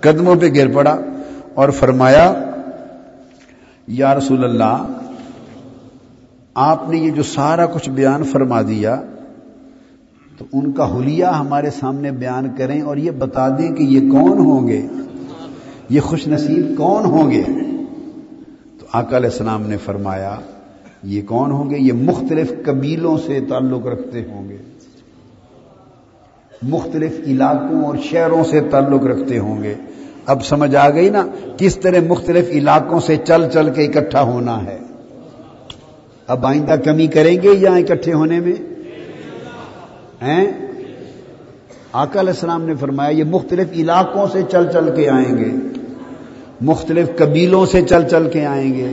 قدموں پہ گر پڑا اور فرمایا، یا رسول اللہ آپ نے یہ جو سارا کچھ بیان فرما دیا، تو ان کا حلیہ ہمارے سامنے بیان کریں اور یہ بتا دیں کہ یہ کون ہوں گے، یہ خوش نصیب کون ہوں گے؟ تو آقا علیہ السلام نے فرمایا، یہ کون ہوں گے؟ یہ مختلف قبیلوں سے تعلق رکھتے ہوں گے۔ مختلف علاقوں اور شہروں سے تعلق رکھتے ہوں گے۔ اب سمجھ آ گئی نا، کس طرح مختلف علاقوں سے چل چل کے اکٹھا ہونا ہے۔ اب آئندہ کمی کریں گے یا اکٹھے ہونے میں؟ ہیں؟ آقا علیہ السلام نے فرمایا یہ مختلف علاقوں سے چل چل کے آئیں گے۔ مختلف قبیلوں سے چل چل کے آئیں گے۔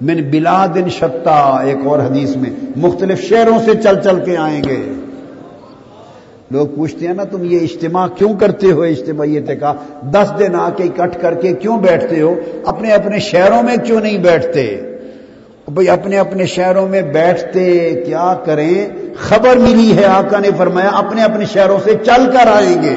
من بلاد شتا ایک اور حدیث میں، مختلف شہروں سے چل چل کے آئیں گے۔ لوگ پوچھتے ہیں نا، تم یہ اجتماع کیوں کرتے ہو؟ اجتماع یہ کہا، دس دن آ کے اکٹھ کر کے کیوں بیٹھتے ہو؟ اپنے اپنے شہروں میں کیوں نہیں بیٹھتے؟ بھائی اپنے اپنے شہروں میں بیٹھتے کیا کریں؟ خبر ملی ہے، آقا نے فرمایا اپنے اپنے شہروں سے چل کر آئیں گے۔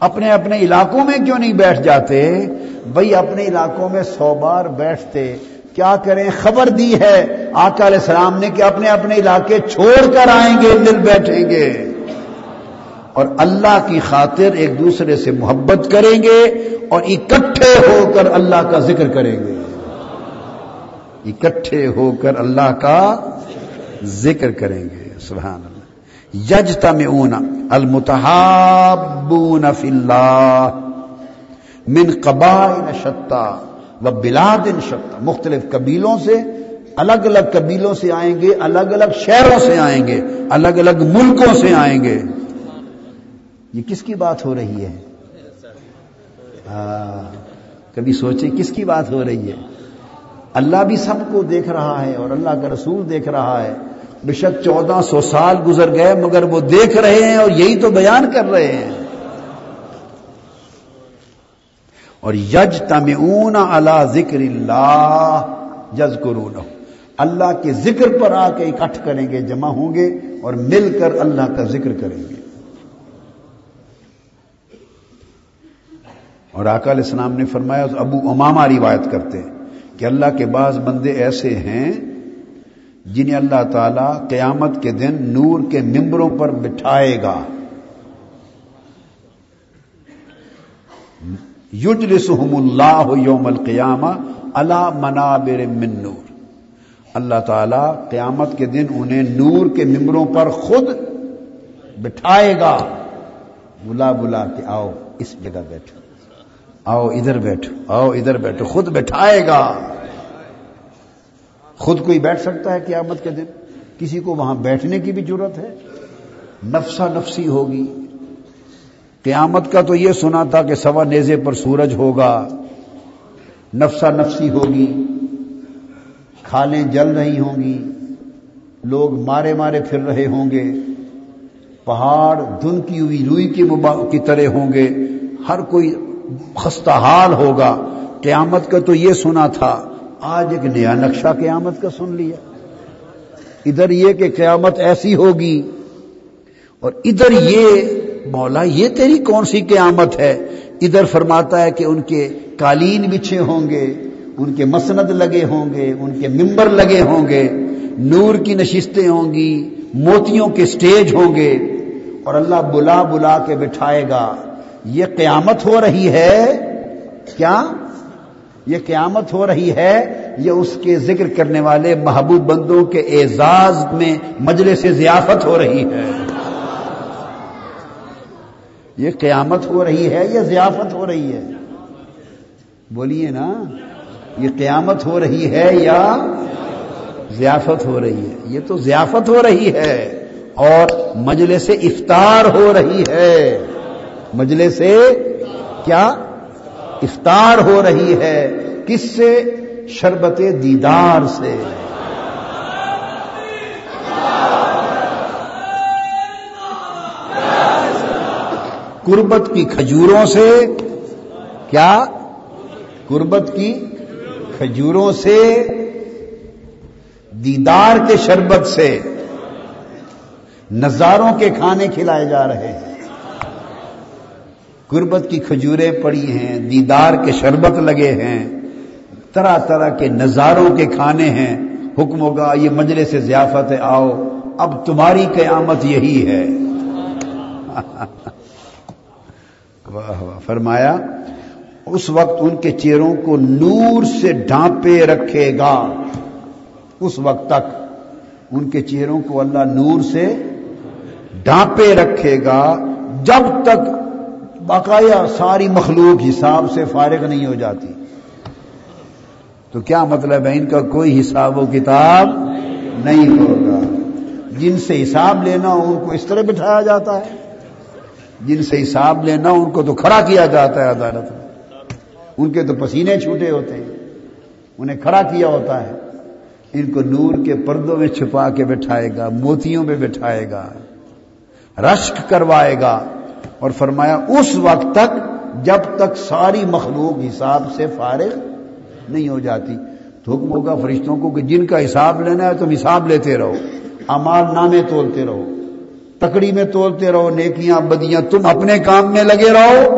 اپنے اپنے علاقوں میں کیوں نہیں بیٹھ جاتے؟ بھائی اپنے علاقوں میں سو بار بیٹھتے۔ کیا کریں؟ خبر دی ہے، آقا علیہ السلام نے کہ اپنے اپنے علاقے چھوڑ کر آئیں گے دل بیٹھیں گے۔ اور اللہ کی خاطر ایک دوسرے سے محبت کریں گے اور اکٹھے ہو کر اللہ کا ذکر کریں گے۔ اکٹھے ہو کر اللہ کا ذکر کریں گے۔ سبحان اللہ۔ یجتا میں اون المتحابون فی اللہ من قبائل شتا و بلاد شتا مختلف قبیلوں سے الگ الگ قبیلوں سے آئیں گے، الگ الگ شہروں سے آئیں گے، الگ الگ ملکوں سے آئیں گے۔ یہ کس کی بات ہو رہی ہے؟ کبھی سوچے کس کی بات ہو رہی ہے؟ اللہ بھی سب کو دیکھ رہا ہے اور اللہ کا رسول دیکھ رہا ہے۔ بے شک چودہ سو سال گزر گئے مگر وہ دیکھ رہے ہیں اور یہی تو بیان کر رہے ہیں۔ اور یج تم اون اللہ ذکر اللہ جز اللہ کے ذکر پر آ کے اکٹھ کریں گے، جمع ہوں گے اور مل کر اللہ کا ذکر کریں گے۔ اور آقا علیہ السلام نے فرمایا، ابو اماما روایت کرتے کہ اللہ کے بعض بندے ایسے ہیں جنہیں اللہ تعالی قیامت کے دن نور کے ممبروں پر بٹھائے گا۔ یجلسہم اللہ یوم القیامہ اللہ منابر من نور۔ اللہ تعالی قیامت کے دن انہیں نور کے ممبروں پر خود بٹھائے گا۔ بلا بلا کے آؤ، اس جگہ بیٹھو۔ آؤ ادھر بیٹھو، آؤ ادھر بیٹھو، خود بٹھائے گا۔ خود کوئی بیٹھ سکتا ہے قیامت کے دن؟ کسی کو وہاں بیٹھنے کی بھی ضرورت ہے؟ نفسا نفسی ہوگی۔ قیامت کا تو یہ سنا تھا کہ سوا نیزے پر سورج ہوگا۔ نفسا نفسی ہوگی۔ کھالیں جل رہی ہوں گی۔ لوگ مارے مارے پھر رہے ہوں گے۔ پہاڑ دھن کی ہوئی روئی کی کی طرح ہوں گے۔ ہر کوئی خستہ حال ہوگا۔ قیامت کا تو یہ سنا تھا، آج ایک نیا نقشہ قیامت کا سن لیا۔ ادھر یہ کہ قیامت ایسی ہوگی، اور ادھر یہ، مولا یہ تیری کون سی قیامت ہے؟ ادھر فرماتا ہے کہ ان کے قالین بچھے ہوں گے، ان کے مسند لگے ہوں گے، ان کے ممبر لگے ہوں گے۔ نور کی نشستیں ہوں گی، موتیوں کے سٹیج ہوں گے، اور اللہ بلا بلا کے بٹھائے گا۔ یہ قیامت ہو رہی ہے کیا یہ قیامت ہو رہی ہے یہ اس کے ذکر کرنے والے محبوب بندوں کے اعزاز میں مجلس سے ضیافت ہو رہی ہے یہ قیامت ہو رہی ہے یا ضیافت ہو رہی ہے بولیے نا یہ قیامت ہو رہی ہے یا ضیافت ہو رہی ہے یہ تو ضیافت ہو رہی ہے اور مجلس سے افطار ہو رہی ہے مجلس سے کیا افطار ہو رہی ہے؟ کس سے؟ شربت دیدار سے۔ قربت کی کھجوروں سے کیا؟ قربت کی کھجوروں سے دیدار کے شربت سے نظاروں کے کھانے کھلائے جا رہے ہیں۔ قربت کی کھجوریں پڑی ہیں، دیدار کے شربت لگے ہیں، طرح طرح کے نظاروں کے کھانے ہیں۔ حکم ہوگا، یہ مجلے سے ضیافت ہے، آؤ، اب تمہاری قیامت یہی ہے۔ واہ واہ، فرمایا، اس وقت ان کے چہروں کو نور سے ڈھانپے رکھے گا۔ اس وقت تک ان کے چہروں کو اللہ نور سے ڈھانپے رکھے گا۔ جب تک باقاعدہ ساری مخلوق حساب سے فارغ نہیں ہو جاتی۔ تو کیا مطلب ہے ان کا کوئی حساب و کتاب نہیں ہوگا؟ جن سے حساب لینا ہو ان کو اس طرح بٹھایا جاتا ہے۔ جن سے حساب لینا ہو ان کو تو کھڑا کیا جاتا ہے عدالت میں۔ ان کے تو پسینے چھوٹے ہوتے ہیں۔ انہیں کھڑا کیا ہوتا ہے۔ ان کو نور کے پردوں میں چھپا کے بٹھائے گا، موتیوں میں بٹھائے گا۔ رشک کروائے گا۔ اور فرمایا، اس وقت تک جب تک ساری مخلوق حساب سے فارغ نہیں ہو جاتی۔ تو حکم ہوگا فرشتوں کو کہ جن کا حساب لینا ہے تم حساب لیتے رہو امال نامے تولتے رہو، تکڑی میں تولتے رہو، نیکیاں بدیاں تم اپنے کام میں لگے رہو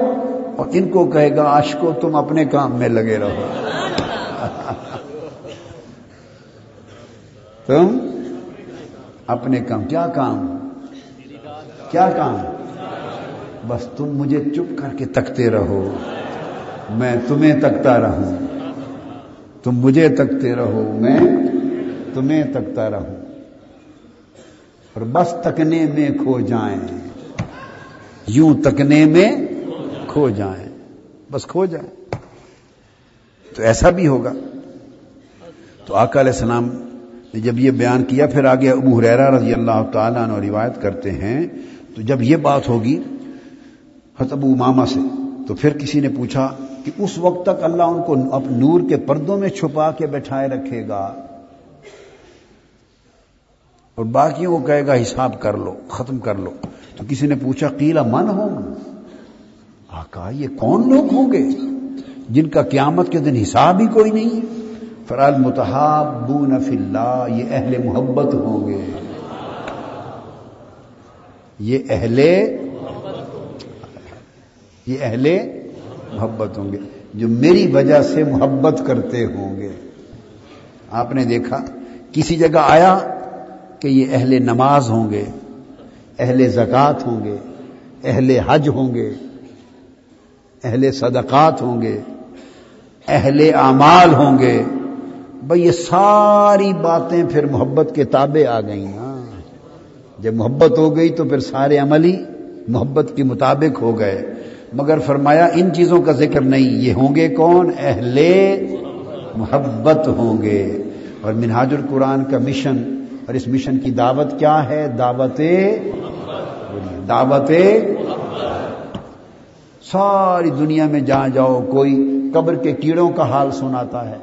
اور ان کو کہے گا، عاشقو تم اپنے کام میں لگے رہو۔ تم اپنے کام، کیا کام؟ کیا کام؟ بس تم مجھے چپ کر کے تکتے رہو۔ میں تمہیں تکتا رہوں۔ تم مجھے تکتے رہو۔ میں تمہیں تکتا رہوں۔ اور بس تکنے میں کھو جائیں۔ یوں تکنے میں کھو جائیں۔ بس کھو جائیں۔ تو ایسا بھی ہوگا۔ تو آقا علیہ السلام نے جب یہ بیان کیا، پھر آگے ابو حریرہ رضی اللہ تعالیٰ عنہ روایت کرتے ہیں۔ تو جب یہ بات ہوگی ابو ماما سے۔ تو پھر کسی نے پوچھا کہ اس وقت تک اللہ ان کو اب نور کے پردوں میں چھپا کے بیٹھائے رکھے گا۔ اور باقیوں کو کہے گا حساب کر لو، ختم کر لو۔ تو کسی نے پوچھا قیلا من ہو آقا، یہ کون لوگ ہوں گے؟ جن کا قیامت کے دن حساب ہی کوئی نہیں ہے۔ فرال متحاب فی اللہ، یہ اہل محبت ہوں گے۔ یہ اہل یہ اہل محبت ہوں گے، جو میری وجہ سے محبت کرتے ہوں گے۔ آپ نے دیکھا، کسی جگہ آیا کہ یہ اہل نماز ہوں گے، اہل زکوٰۃ ہوں گے، اہل حج ہوں گے، اہل صدقات ہوں گے، اہل اعمال ہوں گے۔ بھائی، یہ ساری باتیں پھر محبت کے تابع آ گئی نا ہاں، جب محبت ہو گئی تو پھر سارے عمل ہی محبت کے مطابق ہو گئے۔ مگر فرمایا ان چیزوں کا ذکر نہیں، یہ ہوں گے کون؟ اہل محبت ہوں گے۔ اور منہاج القرآن کا مشن، اور اس مشن کی دعوت کیا ہے؟ دعوت دعوت ساری دنیا میں جہاں جاؤ، کوئی قبر کے کیڑوں کا حال سناتا ہے۔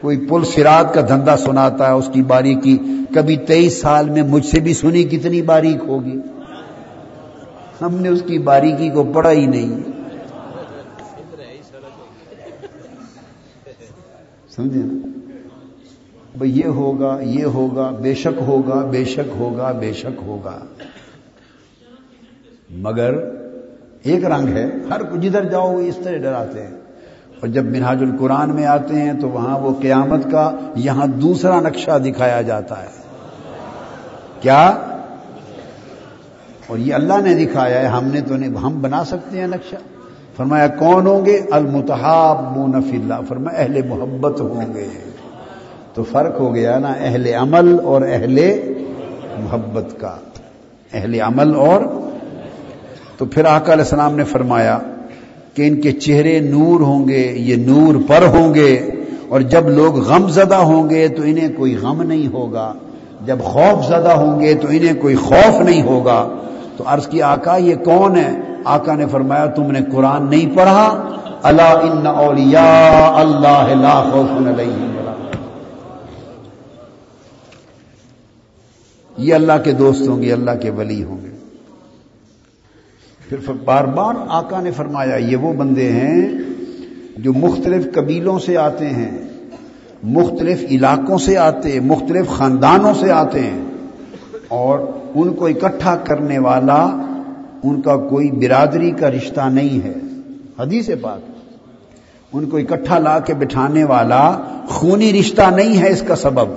کوئی پل سراط کا دھندا سناتا ہے، اس کی باریکی کبھی تیئیس سال میں مجھ سے بھی سنی کتنی باریک ہوگی۔ ہم نے اس کی باریکی کو پڑھا ہی نہیں۔ سمجھے نا؟ بھائی یہ ہوگا یہ ہوگا، بے شک ہوگا، بے شک ہوگا، بے شک ہوگا۔ مگر ایک رنگ ہے، ہر جدھر جاؤ وہ اس طرح ڈراتے ہیں۔ اور جب منہاج القرآن میں آتے ہیں تو وہاں وہ قیامت کا یہاں دوسرا نقشہ دکھایا جاتا ہے۔ کیا؟ اور یہ اللہ نے دکھایا ہے، ہم نے تو نہیں ہم بنا سکتے ہیں نقشہ۔ فرمایا، کون ہوں گے؟ المتحاب مونف اللہ۔ فرمایا، اہل محبت ہوں گے۔ تو فرق ہو گیا نا، اہل عمل اور اہل محبت کا۔ اہل عمل اور۔ تو پھر آقا علیہ السلام نے فرمایا کہ ان کے چہرے نور ہوں گے، یہ نور پر ہوں گے۔ اور جب لوگ غم زدہ ہوں گے تو انہیں کوئی غم نہیں ہوگا۔ جب خوف زدہ ہوں گے تو انہیں کوئی خوف نہیں ہوگا۔ تو عرض کی آقا، یہ کون ہے؟ آقا نے فرمایا، تم نے قرآن نہیں پڑھا۔ اللہ ان اولیاء اللہ لا خوف علیہم یہ اللہ کے دوست ہوں گے، اللہ کے ولی ہوں گے۔ پھر بار بار آقا نے فرمایا، یہ وہ بندے ہیں جو مختلف قبیلوں سے آتے ہیں، مختلف علاقوں سے آتے مختلف خاندانوں سے آتے ہیں اور ان کو اکٹھا کرنے والا ان کا کوئی برادری کا رشتہ نہیں ہے۔ حدیث بات ان کو اکٹھا لا کے بٹھانے والا خونی رشتہ نہیں ہے اس کا سبب۔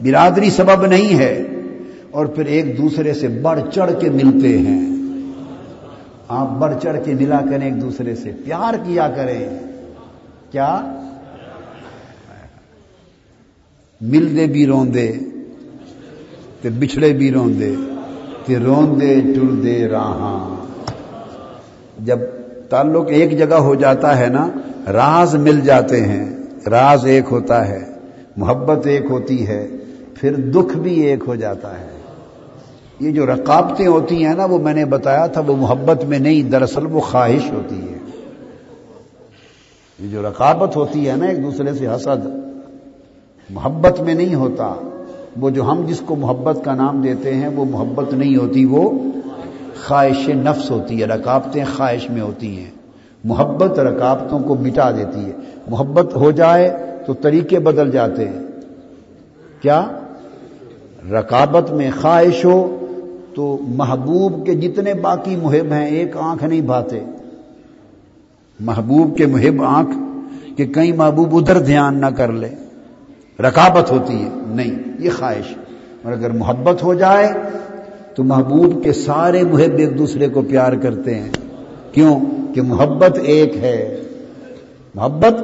برادری سبب نہیں ہے۔ اور پھر ایک دوسرے سے بڑھ چڑھ کے ملتے ہیں۔ آپ بڑھ چڑھ کے ملا کریں ایک دوسرے سے۔ پیار کیا کریں۔ کیا؟ ملتے بھی روندے۔ تے بچھڑے بھی روندے تے روندے ٹردے راہاں۔ جب تعلق ایک جگہ ہو جاتا ہے نا، راز مل جاتے ہیں، راز ایک ہوتا ہے، محبت ایک ہوتی ہے، پھر دکھ بھی ایک ہو جاتا ہے۔ یہ جو رقابتیں ہوتی ہیں نا، وہ میں نے بتایا تھا، وہ محبت میں نہیں، دراصل وہ خواہش ہوتی ہے۔ یہ جو رقابت ہوتی ہے نا، ایک دوسرے سے حسد، محبت میں نہیں ہوتا۔ وہ جو ہم جس کو محبت کا نام دیتے ہیں، وہ محبت نہیں ہوتی، وہ خواہش نفس ہوتی ہے رکابتیں خواہش میں ہوتی ہیں۔ محبت رکابتوں کو مٹا دیتی ہے۔ محبت ہو جائے تو طریقے بدل جاتے ہیں۔ کیا؟ رکابت میں خواہش ہو تو محبوب کے جتنے باقی محب ہیں، ایک آنکھ نہیں بھاتے۔ محبوب کے محب آنکھ کہ کہیں محبوب ادھر دھیان نہ کر لے۔ رکابت ہوتی ہے۔ نہیں، یہ خواہش اور اگر محبت ہو جائے، تو محبوب کے سارے محب ایک دوسرے کو پیار کرتے ہیں۔ کیوں؟ کہ محبت ایک ہے۔ محبت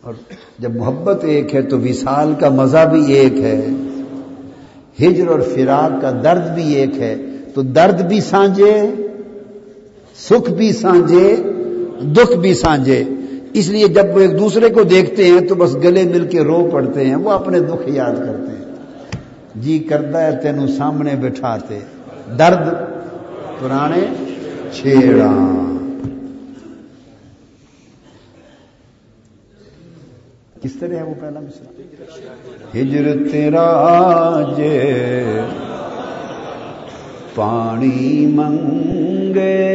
اور جب محبت ایک ہے، تو وصال کا مزہ بھی ایک ہے۔ ہجر اور فراق کا درد بھی ایک ہے۔ تو درد بھی سانجے، سکھ بھی سانجے، دکھ بھی سانجے۔ اس لیے جب وہ ایک دوسرے کو دیکھتے ہیں تو بس گلے مل کے رو پڑتے ہیں، وہ اپنے دکھ یاد کرتے ہیں۔ جی کرتا ہے، تینوں سامنے بٹھاتے۔ درد پرانے چھیڑا کس طرح ہے وہ پہلا مثال ہجر تیرا جے پانی منگے۔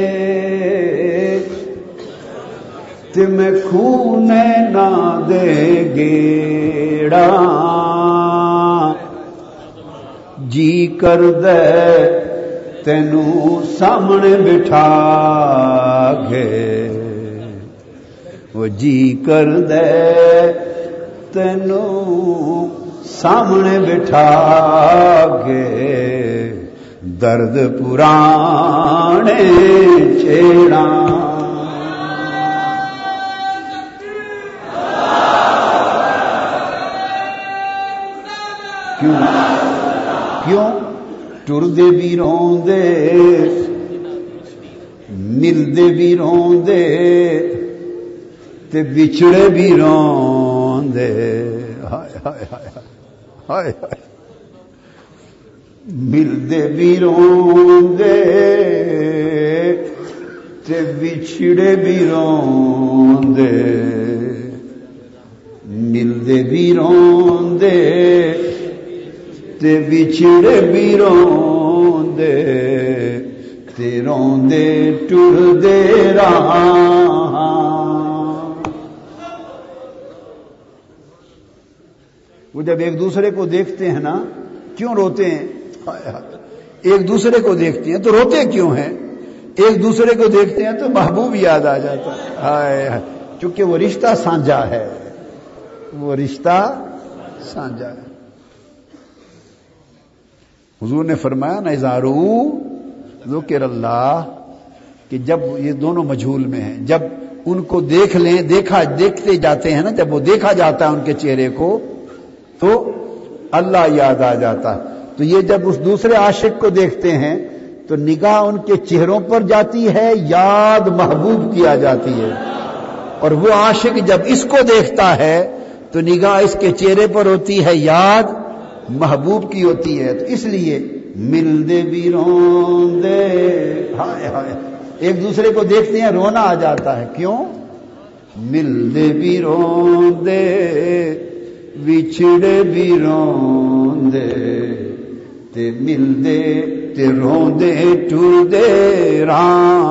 تم خون نہ دے گیڑا۔ جی کر دے تینو سامنے بٹھا گے وہ جی کر دے تینو سامنے بٹھا گے درد پرانے چیڑا کیوں؟ کیوں؟ ٹردے بھی روندے ملدے بھی روندے تے بچڑے بھی روندے ہائے ہائے ہائے ہائے ہائے۔ ملدے بھی روندے تے بچڑے بھی روندے ملدے بھی روندے تے بچھڑے بھی روندے، تے روندے ٹردے رہا وہ جب ایک دوسرے کو دیکھتے ہیں نا، کیوں روتے ہیں؟ ایک دوسرے کو دیکھتے ہیں تو روتے کیوں ہیں؟ ایک دوسرے کو دیکھتے ہیں تو محبوب یاد آ جاتا ہے۔ چونکہ وہ رشتہ سانجا ہے۔ وہ رشتہ سانجا ہے۔ حضور نے فرمایا نا اظہارو ذکر اللہ، کہ جب یہ دونوں مجھول میں ہیں، جب ان کو دیکھ لیں، دیکھا، دیکھتے جاتے ہیں نا، جب وہ دیکھا جاتا ہے ان کے چہرے کو، تو اللہ یاد آ جاتا ہے۔ تو یہ جب اس دوسرے عاشق کو دیکھتے ہیں، تو نگاہ ان کے چہروں پر جاتی ہے، یاد محبوب کیا جاتی ہے۔ اور وہ عاشق جب اس کو دیکھتا ہے، تو نگاہ اس کے چہرے پر ہوتی ہے یاد محبوب کی ہوتی ہے، تو اس لیے مل دے بھی رون دے ہائے ہائے۔ ایک دوسرے کو دیکھتے ہیں، رونا آ جاتا ہے۔ کیوں؟ مل دے بھی رون دے بچھڑے بھی رون دے تے مل دے تے رون دے ٹور دے راں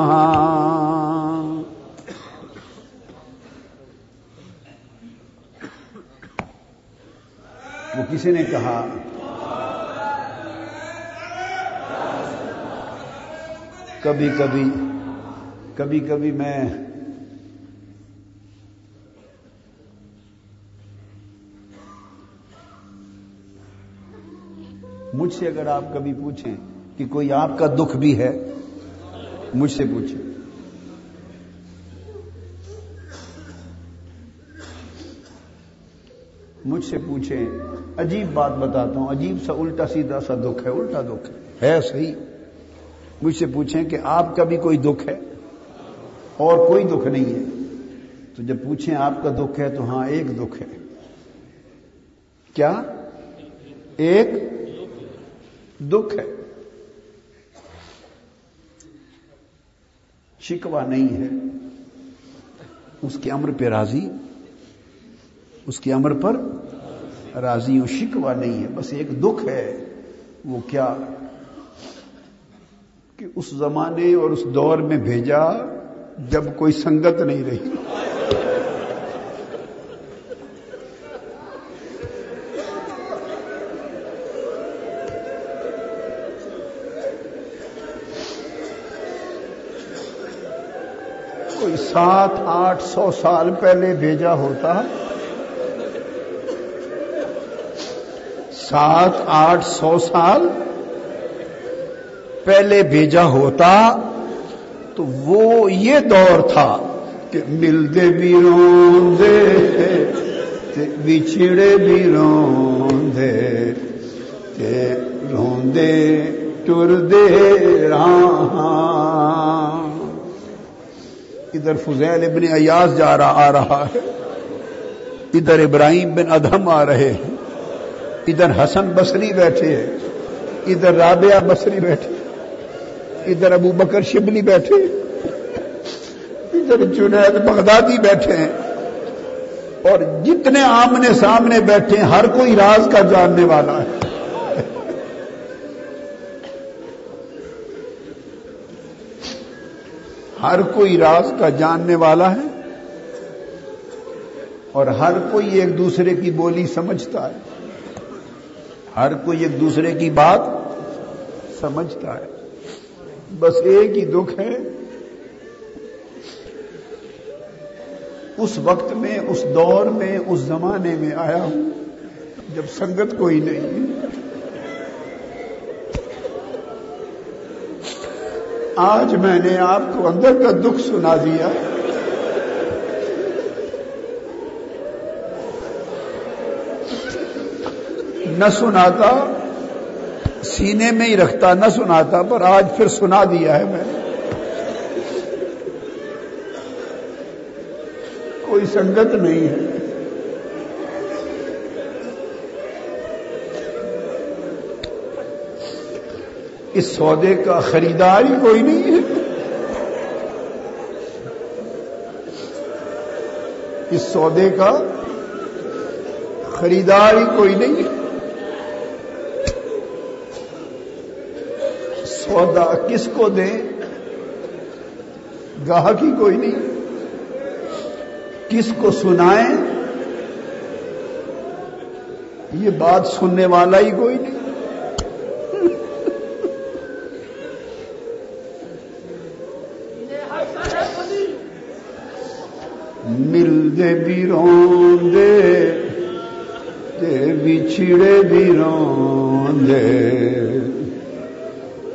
وہ کسی نے کہا کبھی کبھی کبھی کبھی میں مجھ سے اگر آپ کبھی پوچھیں کہ کوئی آپ کا دکھ بھی ہے، مجھ سے پوچھیں۔ مجھ سے پوچھیں، عجیب بات بتاتا ہوں، عجیب سا، الٹا سیدھا سا دکھ ہے، الٹا دکھ ہے۔ صحیح۔ مجھ سے پوچھیں کہ آپ کا بھی کوئی دکھ ہے؟ اور کوئی دکھ نہیں ہے۔ تو جب پوچھیں آپ کا دکھ ہے تو ہاں ایک دکھ ہے۔ کیا؟ ایک دکھ ہے۔ شکوا نہیں ہے۔ اس کے امر پہ راضی؟ اس کے امر پر راضی ہوں شکوا نہیں ہے، بس ایک دکھ ہے۔ وہ کیا کہ اس زمانے اور اس دور میں بھیجا جب کوئی سنگت نہیں رہی۔ کوئی سات، آٹھ سو سال پہلے بھیجا ہوتا ہے۔ سات آٹھ سو سال پہلے بھیجا ہوتا تو وہ یہ دور تھا کہ ملتے بھی روندے بچھڑے بھی روندے روندے ٹر دے ادھر فضیل ابن ایاز جا رہا، آ رہا ہے۔ ادھر ابراہیم بن ادہم آ رہے ہیں۔ ادھر حسن بصری بیٹھے ہیں، ادھر رابعہ بصری بیٹھے ادھر ابو بکر شبلی بیٹھے ادھر جنید بغدادی بیٹھے ہیں۔ اور جتنے آمنے سامنے بیٹھے ہیں، ہر کوئی راز کا جاننے والا ہے۔ ہر کوئی راز کا جاننے والا ہے اور ہر کوئی ایک دوسرے کی بولی سمجھتا ہے۔ ہر کوئی ایک دوسرے کی بات سمجھتا ہے۔ بس ایک ہی دکھ ہے۔ اس وقت میں، اس دور میں، اس زمانے میں آیا ہوں، جب سنگت کوئی نہیں۔ آج میں نے آپ کو اندر کا دکھ سنا دیا۔ نہ سناتا، سینے میں ہی رکھتا، نہ سناتا، پر آج پھر سنا دیا ہے میں۔ کوئی سنگت نہیں ہے۔ اس سودے کا خریدار ہی کوئی نہیں ہے۔ اس سودے کا خریدار ہی کوئی نہیں سودا کس کو دیں؟ گاہک ہی کوئی نہیں۔ کس کو سنائیں؟ یہ بات سننے والا ہی کوئی نہیں۔ مل دے بھی رون دے بچھڑے بھی رون دے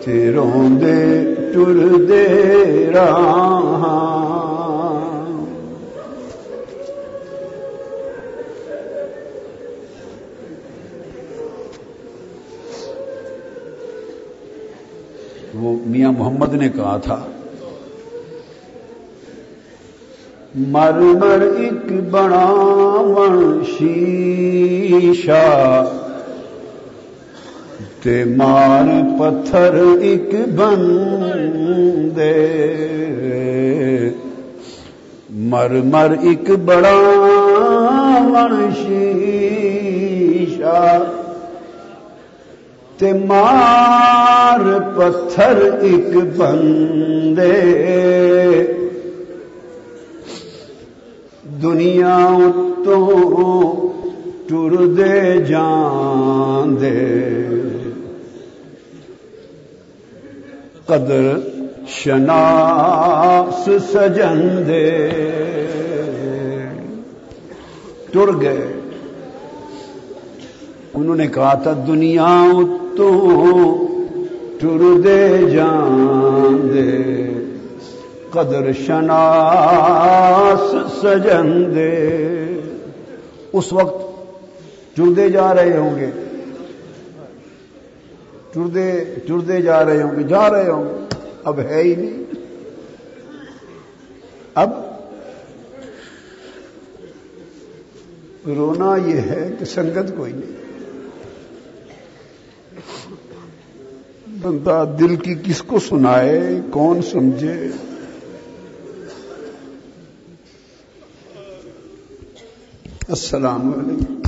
روندے ٹر دے رہا وہ میاں محمد نے کہا تھا، مر مر ایک بڑا من شیشا تے مار پتھر ایک بن دے مر مر ایک بڑا تے مار پتھر ایک بندے۔ دنیا تو ٹر دے جان دے قدر شناس سجن دے ٹر گئے۔ انہوں نے کہا، تھا دنیا تو ٹر دے جان دے قدر شناس سجن دے اس وقت چردے جا رہے ہوں گے۔ چردے چردے جا رہے ہوں گے، جا رہے ہوں گے۔ اب ہے ہی نہیں۔ اب رونا یہ ہے کہ سنگت کوئی نہیں۔ بندہ دل کی کس کو سنائے، کون سمجھے؟ السلام علیکم۔